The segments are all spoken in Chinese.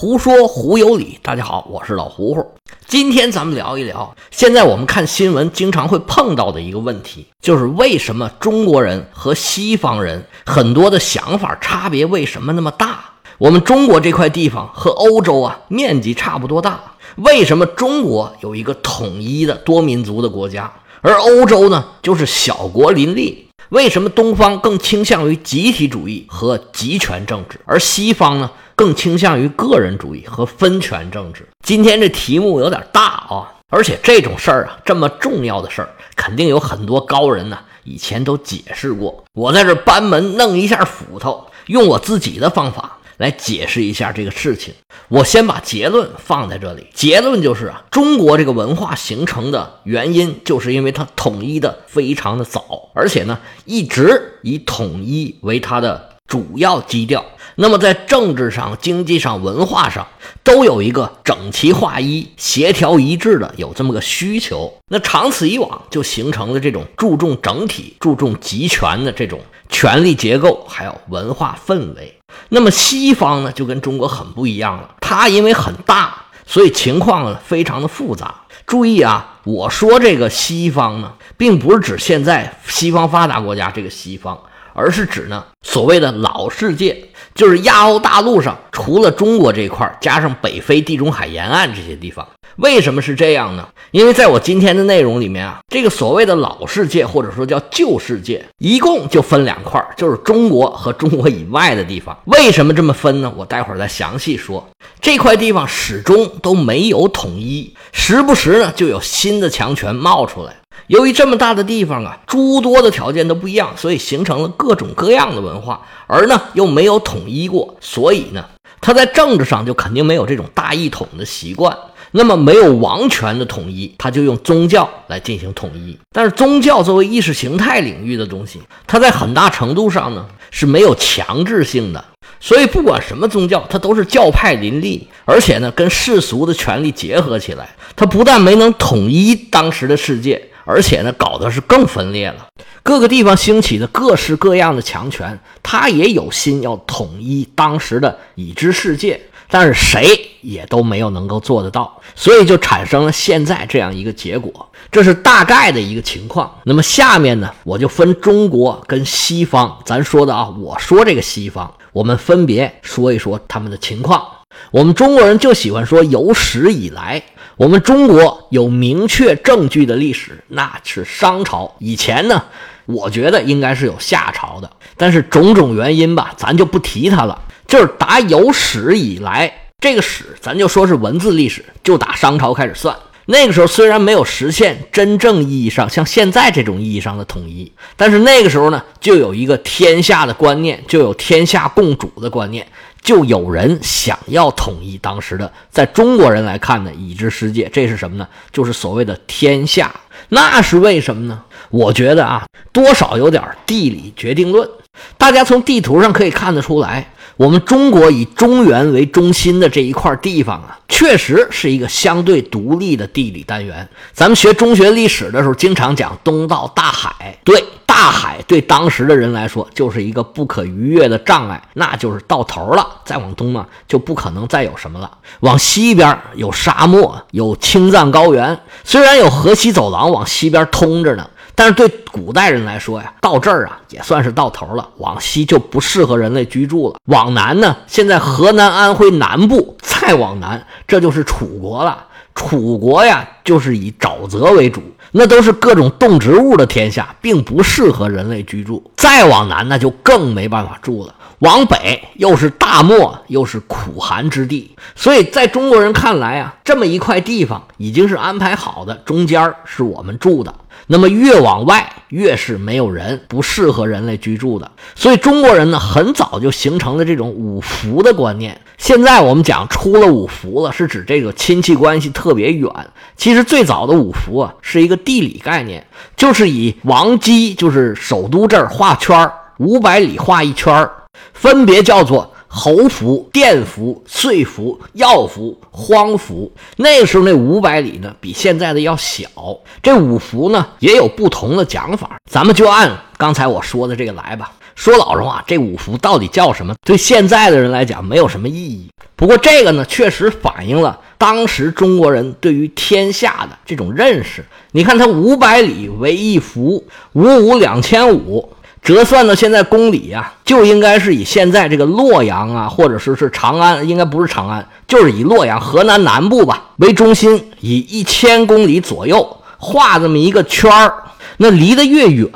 胡说胡有理，大家好，我是老胡胡。今天咱们聊一聊，现在我们看新闻经常会碰到的一个问题，就是为什么中国人和西方人很多的想法差别为什么那么大？我们中国这块地方和欧洲啊面积差不多大，为什么中国有一个统一的多民族的国家，而欧洲呢就是小国林立？为什么东方更倾向于集体主义和集权政治，而西方呢？更倾向于个人主义和分权政治。今天这题目有点大啊，而且这种事儿啊，这么重要的事儿，肯定有很多高人呢，以前都解释过。我在这班门弄一下斧头，用我自己的方法来解释一下这个事情。我先把结论放在这里，结论就是啊，中国这个文化形成的原因，就是因为它统一的非常的早，而且呢，一直以统一为它的主要基调。那么，在政治上、经济上、文化上，都有一个整齐划一、协调一致的有这么个需求。那长此以往，就形成了这种注重整体、注重集权的这种权力结构，还有文化氛围。那么西方呢，就跟中国很不一样了。它因为很大，所以情况呢非常的复杂。注意啊，我说这个西方呢，并不是指现在西方发达国家这个西方。而是指呢，所谓的老世界，就是亚欧大陆上除了中国这块，加上北非、地中海沿岸这些地方。为什么是这样呢？因为在我今天的内容里面啊，这个所谓的老世界或者说叫旧世界，一共就分两块，就是中国和中国以外的地方。为什么这么分呢？我待会儿再详细说。这块地方始终都没有统一，时不时呢就有新的强权冒出来。由于这么大的地方啊，诸多的条件都不一样，所以形成了各种各样的文化，而呢又没有统一过，所以呢，他在政治上就肯定没有这种大一统的习惯。那么没有王权的统一，他就用宗教来进行统一。但是宗教作为意识形态领域的东西，它在很大程度上呢是没有强制性的，所以不管什么宗教，它都是教派林立，而且呢跟世俗的权力结合起来，它不但没能统一当时的世界。而且呢，搞的是更分裂了。各个地方兴起的各式各样的强权，他也有心要统一当时的已知世界，但是谁也都没有能够做得到，所以就产生了现在这样一个结果。这是大概的一个情况。那么下面呢，我就分中国跟西方，咱说的啊，我说这个西方，我们分别说一说他们的情况。我们中国人就喜欢说有史以来。我们中国有明确证据的历史，那是商朝以前呢。我觉得应该是有夏朝的，但是种种原因吧，咱就不提它了。就是打有史以来，这个史咱就说是文字历史，就打商朝开始算。那个时候虽然没有实现真正意义上像现在这种意义上的统一，但是那个时候呢，就有一个天下的观念，就有天下共主的观念。就有人想要统一当时的，在中国人来看呢，已知世界，这是什么呢？就是所谓的天下。那是为什么呢？我觉得啊，多少有点地理决定论。大家从地图上可以看得出来，我们中国以中原为中心的这一块地方啊，确实是一个相对独立的地理单元。咱们学中学历史的时候，经常讲东到大海，对。大海对当时的人来说就是一个不可逾越的障碍，那就是到头了。再往东呢，就不可能再有什么了。往西边有沙漠，有青藏高原。虽然有河西走廊往西边通着呢，但是对古代人来说呀，到这儿啊也算是到头了。往西就不适合人类居住了。往南呢，现在河南、安徽南部，再往南这就是楚国了。楚国呀，就是以沼泽为主。那都是各种动植物的天下，并不适合人类居住。再往南，那就更没办法住了。往北又是大漠，又是苦寒之地。所以在中国人看来啊，这么一块地方已经是安排好的，中间是我们住的。那么越往外越是没有人，不适合人类居住的。所以中国人呢，很早就形成了这种五福的观念。现在我们讲出了五福了，是指这个亲戚关系特别远。其实最早的五福啊，是一个地理概念，就是以王畿，就是首都这儿画圈儿五百里画一圈儿分别叫做。侯服、殿服、岁服、药服、荒服，那个时候那五百里呢，比现在的要小。这五服呢，也有不同的讲法，咱们就按刚才我说的这个来吧。说老实话，这五福到底叫什么？对现在的人来讲没有什么意义。不过这个呢，确实反映了当时中国人对于天下的这种认识。你看，它五百里为一福，五五两千五。折算到现在公里呀，就应该是以现在这个洛阳啊，或者说是长安，应该不是长安，就是以洛阳河南南部吧为中心，以一千公里左右画这么一个圈儿。那离得越远，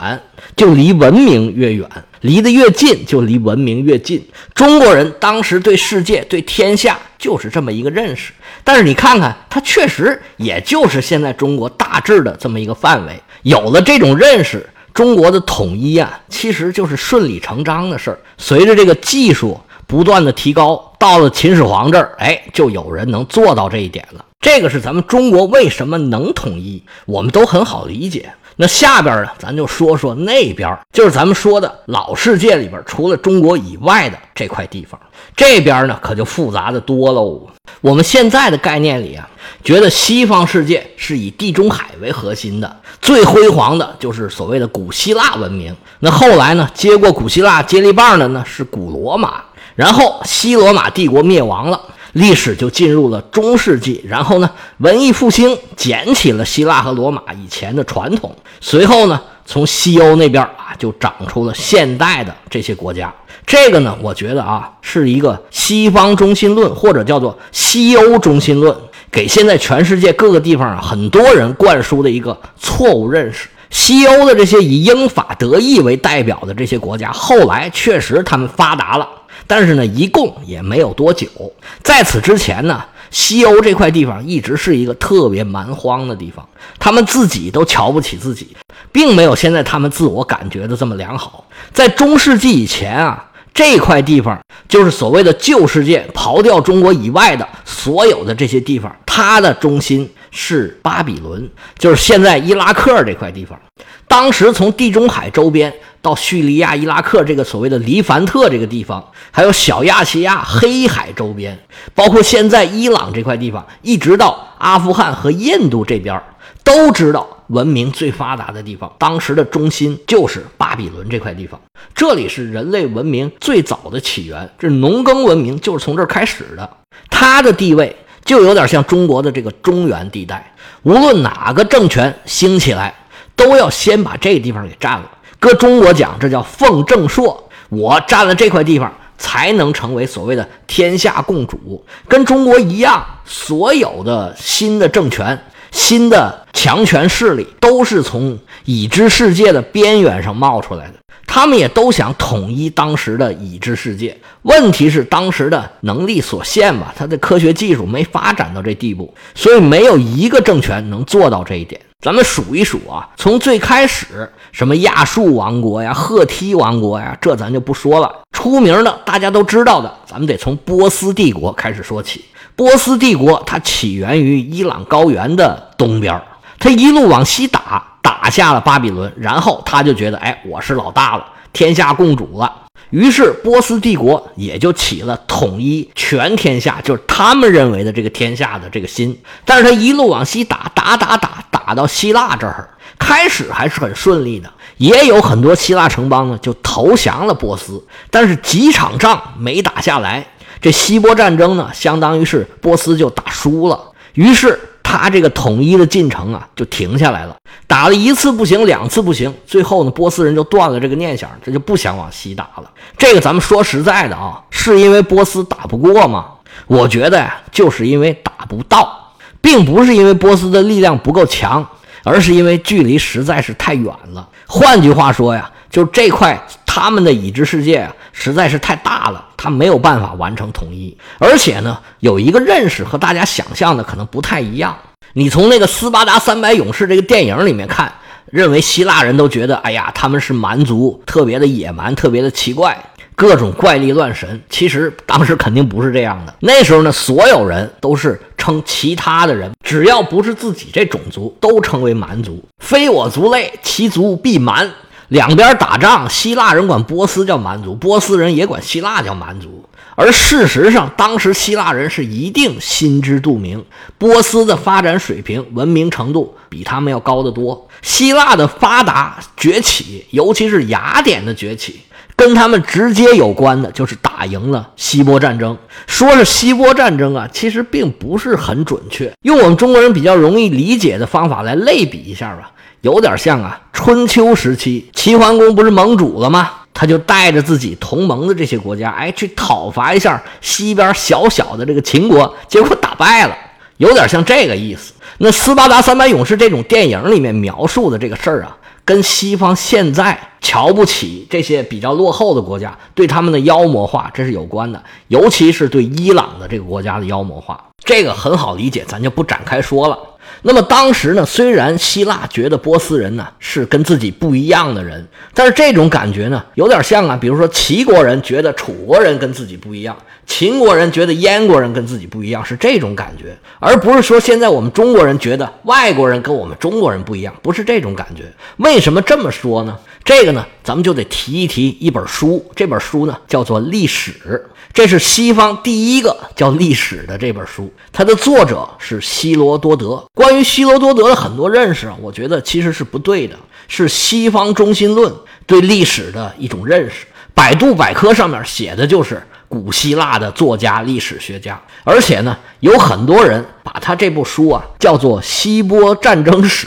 就离文明越远；离得越近，就离文明越近。中国人当时对世界、对天下就是这么一个认识。但是你看看，它确实也就是现在中国大致的这么一个范围。有了这种认识。中国的统一啊，其实就是顺理成章的事儿。随着这个技术不断的提高，到了秦始皇这儿，哎，就有人能做到这一点了。这个是咱们中国为什么能统一，我们都很好理解。那下边呢，咱就说说那边，就是咱们说的老世界里边，除了中国以外的这块地方。这边呢，可就复杂的多喽。我们现在的概念里啊，觉得西方世界是以地中海为核心的，最辉煌的就是所谓的古希腊文明。那后来呢，接过古希腊接力棒的呢是古罗马，然后西罗马帝国灭亡了。历史就进入了中世纪，然后呢，文艺复兴捡起了希腊和罗马以前的传统，随后呢，从西欧那边啊，就长出了现代的这些国家。这个呢，我觉得啊，是一个西方中心论，或者叫做西欧中心论，给现在全世界各个地方啊很多人灌输的一个错误认识。西欧的这些以英法德意为代表的这些国家，后来确实他们发达了。但是呢，一共也没有多久。在此之前呢，西欧这块地方一直是一个特别蛮荒的地方，他们自己都瞧不起自己，并没有现在他们自我感觉的这么良好。在中世纪以前啊，这块地方就是所谓的旧世界，刨掉中国以外的所有的这些地方，它的中心是巴比伦，就是现在伊拉克这块地方。当时从地中海周边。到叙利亚、伊拉克这个所谓的黎凡特这个地方，还有小亚细亚、黑海周边，包括现在伊朗这块地方，一直到阿富汗和印度这边，都知道文明最发达的地方，当时的中心就是巴比伦这块地方。这里是人类文明最早的起源，这农耕文明就是从这儿开始的。它的地位就有点像中国的这个中原地带，无论哪个政权兴起来，都要先把这地方给占了。搁中国讲，这叫奉正朔。我占了这块地方，才能成为所谓的天下共主。跟中国一样，所有的新的政权、新的强权势力，都是从已知世界的边缘上冒出来的。他们也都想统一当时的已知世界。问题是当时的能力所限吧，他的科学技术没发展到这地步，所以没有一个政权能做到这一点。咱们数一数啊，从最开始什么亚述王国呀、赫梯王国呀，这咱就不说了。出名的大家都知道的，咱们得从波斯帝国开始说起。波斯帝国它起源于伊朗高原的东边，它一路往西打，打下了巴比伦，然后他就觉得，哎，我是老大了，天下共主了。于是波斯帝国也就起了统一全天下，就是他们认为的这个天下的这个心。但是他一路往西打，打打打，打到希腊这儿，开始还是很顺利的，也有很多希腊城邦呢就投降了波斯。但是几场仗没打下来，这希波战争呢，相当于是波斯就打输了。于是。他这个统一的进程啊，就停下来了。打了一次不行，两次不行，最后呢，波斯人就断了这个念想，这就不想往西打了。这个咱们说实在的啊，是因为波斯打不过吗？我觉得呀，就是因为打不到，并不是因为波斯的力量不够强，而是因为距离实在是太远了。换句话说呀，就这块他们的已知世界啊，实在是太大了。他没有办法完成统一，而且呢，有一个认识和大家想象的可能不太一样。你从那个斯巴达三百勇士这个电影里面看，认为希腊人都觉得，哎呀，他们是蛮族，特别的野蛮，特别的奇怪，各种怪力乱神。其实当时肯定不是这样的。那时候呢，所有人都是称其他的人，只要不是自己这种族，都称为蛮族。非我族类，其族必蛮。两边打仗，希腊人管波斯叫蛮族，波斯人也管希腊叫蛮族。而事实上，当时希腊人是一定心知肚明，波斯的发展水平、文明程度比他们要高得多。希腊的发达崛起，尤其是雅典的崛起。跟他们直接有关的就是打赢了希波战争。说是希波战争啊，其实并不是很准确。用我们中国人比较容易理解的方法来类比一下吧，有点像啊，春秋时期齐桓公不是盟主了吗？他就带着自己同盟的这些国家，哎，去讨伐一下西边小小的这个秦国，结果打败了，有点像这个意思。那《斯巴达三百勇士》这种电影里面描述的这个事儿啊。跟西方现在瞧不起这些比较落后的国家，对他们的妖魔化，这是有关的，尤其是对伊朗的这个国家的妖魔化，这个很好理解，咱就不展开说了。那么当时呢，虽然希腊觉得波斯人呢是跟自己不一样的人，但是这种感觉呢，有点像啊，比如说齐国人觉得楚国人跟自己不一样，秦国人觉得燕国人跟自己不一样，是这种感觉，而不是说现在我们中国人觉得外国人跟我们中国人不一样，不是这种感觉。为什么这么说呢？这个呢，咱们就得提一提一本书，这本书呢叫做《历史》。这是西方第一个叫历史的这本书，它的作者是希罗多德。关于希罗多德的很多认识啊，我觉得其实是不对的，是西方中心论对历史的一种认识。百度百科上面写的就是古希腊的作家、历史学家，而且呢，有很多人把他这部书啊叫做《希波战争史》。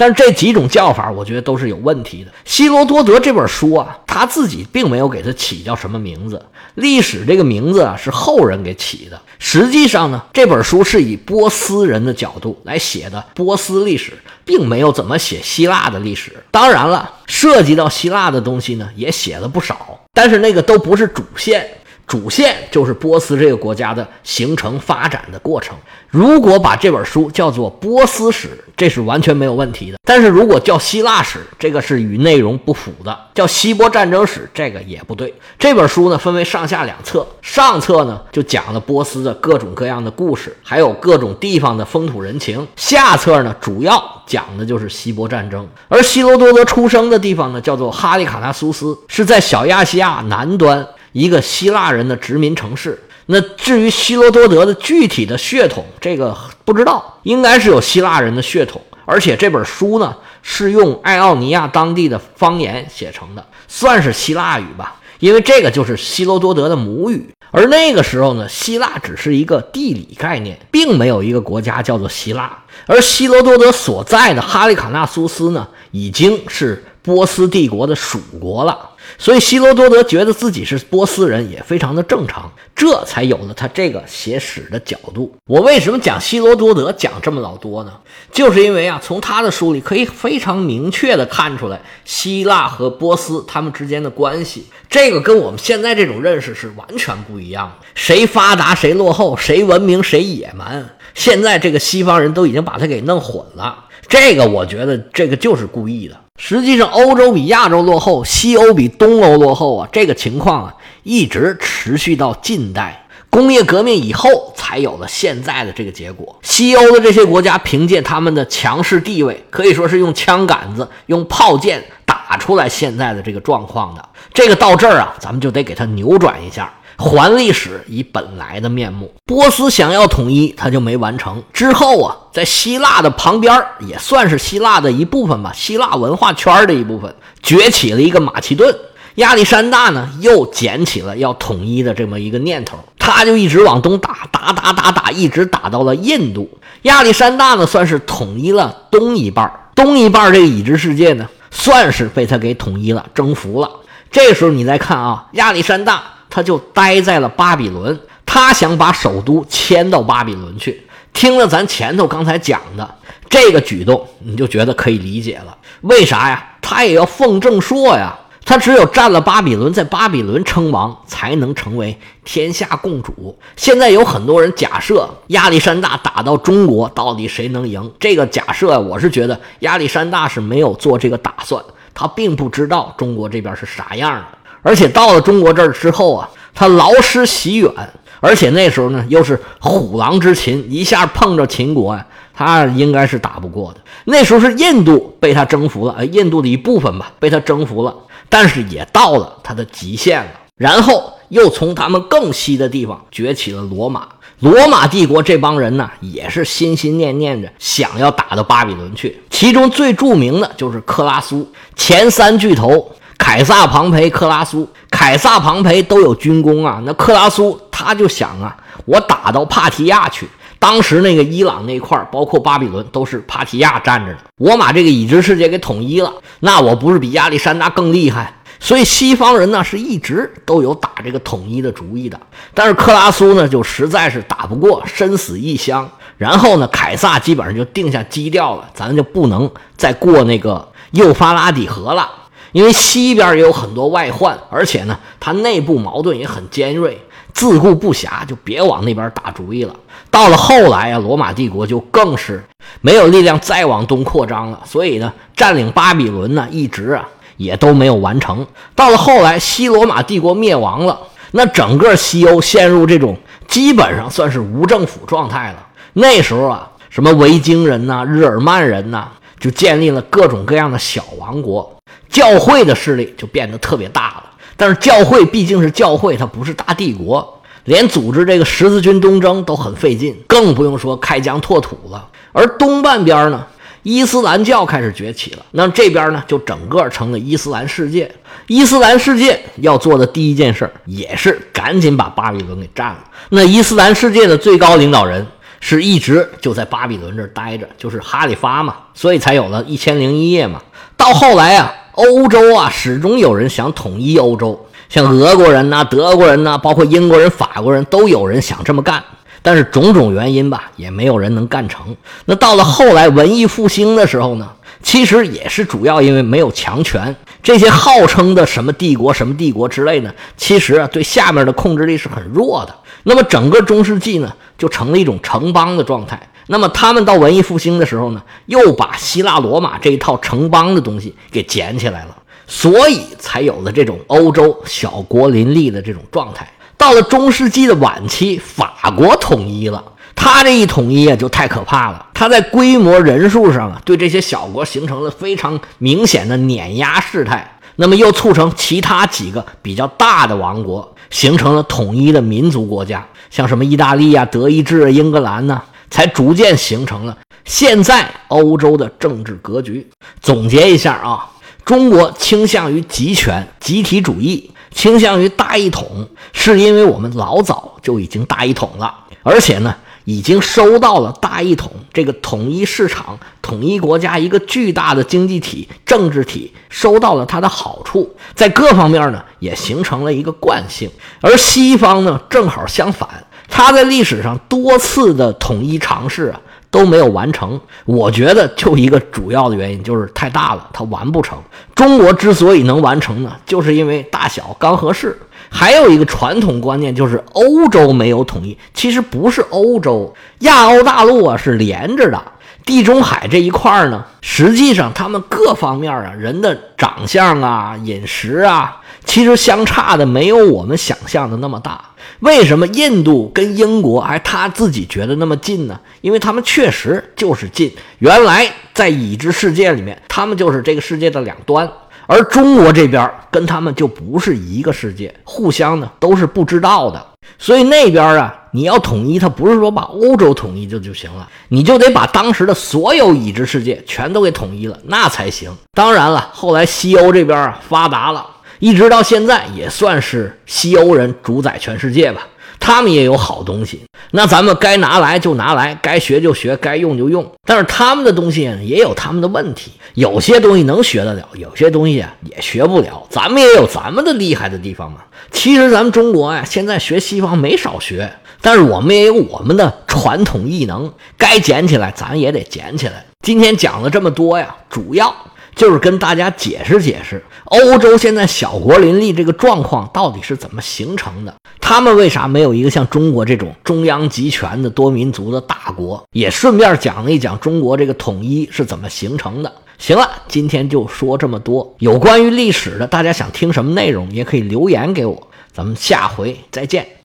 但是这几种叫法，我觉得都是有问题的。希罗多德这本书啊，他自己并没有给他起叫什么名字，历史这个名字啊是后人给起的。实际上呢，这本书是以波斯人的角度来写的波斯历史，并没有怎么写希腊的历史。当然了，涉及到希腊的东西呢，也写了不少，但是那个都不是主线。主线就是波斯这个国家的形成发展的过程。如果把这本书叫做波斯史，这是完全没有问题的。但是如果叫希腊史，这个是与内容不符的。叫希波战争史，这个也不对。这本书呢分为上下两册，上册呢就讲了波斯的各种各样的故事，还有各种地方的风土人情；下册呢主要讲的就是希波战争。而希罗多德出生的地方呢叫做哈利卡纳苏斯，是在小亚细亚南端。一个希腊人的殖民城市。那至于希罗多德的具体的血统，这个不知道，应该是有希腊人的血统。而且这本书呢，是用爱奥尼亚当地的方言写成的，算是希腊语吧，因为这个就是希罗多德的母语。而那个时候呢，希腊只是一个地理概念，并没有一个国家叫做希腊。而希罗多德所在的哈利卡纳苏斯呢，已经是波斯帝国的属国了。所以希罗多德觉得自己是波斯人也非常的正常，这才有了他这个写史的角度。我为什么讲希罗多德讲这么老多呢？就是因为啊，从他的书里可以非常明确的看出来希腊和波斯他们之间的关系，这个跟我们现在这种认识是完全不一样的。谁发达谁落后，谁文明谁野蛮，现在这个西方人都已经把它给弄混了。这个我觉得这个就是故意的。实际上，欧洲比亚洲落后，西欧比东欧落后啊！这个情况啊，一直持续到近代工业革命以后，才有了现在的这个结果。西欧的这些国家凭借他们的强势地位，可以说是用枪杆子、用炮舰打出来现在的这个状况的。这个到这儿啊，咱们就得给它扭转一下。还历史以本来的面目。波斯想要统一，他就没完成。之后啊，在希腊的旁边也算是希腊的一部分吧，希腊文化圈的一部分，崛起了一个马其顿。亚历山大呢，又捡起了要统一的这么一个念头，他就一直往东打，打打打打，一直打到了印度。亚历山大呢，算是统一了东一半，东一半这个已知世界呢，算是被他给统一了，征服了。这时候你再看啊，亚历山大。他就待在了巴比伦，他想把首都迁到巴比伦去。听了咱前头刚才讲的这个举动，你就觉得可以理解了。为啥呀？他也要奉正朔呀。他只有占了巴比伦，在巴比伦称王，才能成为天下共主。现在有很多人假设亚历山大打到中国，到底谁能赢？这个假设，我是觉得亚历山大是没有做这个打算，他并不知道中国这边是啥样的。而且到了中国这儿之后啊，他劳师袭远，而且那时候呢又是虎狼之秦，一下碰着秦国啊，他应该是打不过的。那时候是印度被他征服了，呃，印度的一部分吧，被他征服了，但是也到了他的极限了。然后又从他们更西的地方崛起了罗马，罗马帝国这帮人呢，也是心心念念着想要打到巴比伦去。其中最著名的就是克拉苏，前三巨头。凯撒、庞培、克拉苏，凯撒、庞培都有军功啊。那克拉苏他就想啊，我打到帕提亚去。当时那个伊朗那块包括巴比伦，都是帕提亚站着的。我把这个已知世界给统一了，那我不是比亚历山大更厉害？所以西方人呢是一直都有打这个统一的主意的。但是克拉苏呢就实在是打不过，身死异乡。然后呢，凯撒基本上就定下基调了，咱就不能再过那个幼发拉底河了。因为西边也有很多外患，而且呢，它内部矛盾也很尖锐，自顾不暇，就别往那边打主意了。到了后来啊，罗马帝国就更是没有力量再往东扩张了，所以呢，占领巴比伦呢，一直啊也都没有完成。到了后来，西罗马帝国灭亡了，那整个西欧陷入这种基本上算是无政府状态了。那时候啊，什么维京人呐、日耳曼人呐，就建立了各种各样的小王国。教会的势力就变得特别大了，但是教会毕竟是教会，它不是大帝国，连组织这个十字军东征都很费劲，更不用说开疆拓土了。而东半边呢，伊斯兰教开始崛起了，那这边呢就整个成了伊斯兰世界。伊斯兰世界要做的第一件事也是赶紧把巴比伦给占了。那伊斯兰世界的最高领导人是一直就在巴比伦这儿待着，就是哈里发嘛，所以才有了一千零一夜嘛。到后来啊。欧洲啊，始终有人想统一欧洲，像俄国人呐、德国人呐，包括英国人、法国人都有人想这么干，但是种种原因吧，也没有人能干成。那到了后来文艺复兴的时候呢，其实也是主要因为没有强权，这些号称的什么帝国、什么帝国之类的，其实啊对下面的控制力是很弱的。那么整个中世纪呢，就成了一种城邦的状态。那么他们到文艺复兴的时候呢，又把希腊罗马这一套城邦的东西给捡起来了，所以才有了这种欧洲小国林立的这种状态。到了中世纪的晚期，法国统一了，他这一统一啊，就太可怕了。他在规模人数上啊，对这些小国形成了非常明显的碾压势态。那么又促成其他几个比较大的王国形成了统一的民族国家，像什么意大利啊、德意志、英格兰呢？才逐渐形成了现在欧洲的政治格局。总结一下啊，中国倾向于集权、集体主义，倾向于大一统，是因为我们老早就已经大一统了，而且呢，已经收到了大一统这个统一市场、统一国家一个巨大的经济体、政治体，收到了它的好处，在各方面呢也形成了一个惯性。而西方呢，正好相反。他在历史上多次的统一尝试啊都没有完成，我觉得就一个主要的原因就是太大了，它完不成。中国之所以能完成呢，就是因为大小刚合适。还有一个传统观念就是欧洲没有统一，其实不是欧洲，亚欧大陆啊是连着的。地中海这一块呢，实际上他们各方面啊，人的长相啊、饮食啊，其实相差的没有我们想象的那么大。为什么印度跟英国还他自己觉得那么近呢？因为他们确实就是近。原来在已知世界里面，他们就是这个世界的两端，而中国这边跟他们就不是一个世界，互相呢都是不知道的。所以那边啊，你要统一，它不是说把欧洲统一就就行了，你就得把当时的所有已知世界全都给统一了，那才行。当然了，后来西欧这边啊发达了。一直到现在也算是西欧人主宰全世界吧，他们也有好东西，那咱们该拿来就拿来，该学就学，该用就用。但是他们的东西也有他们的问题，有些东西能学得了，有些东西啊也学不了。咱们也有咱们的厉害的地方嘛。其实咱们中国呀，现在学西方没少学，但是我们也有我们的传统异能，该捡起来咱也得捡起来。今天讲了这么多呀，主要。就是跟大家解释解释，欧洲现在小国林立这个状况到底是怎么形成的？他们为啥没有一个像中国这种中央集权的多民族的大国？也顺便讲了一讲中国这个统一是怎么形成的。行了，今天就说这么多。有关于历史的，大家想听什么内容，也可以留言给我。咱们下回再见。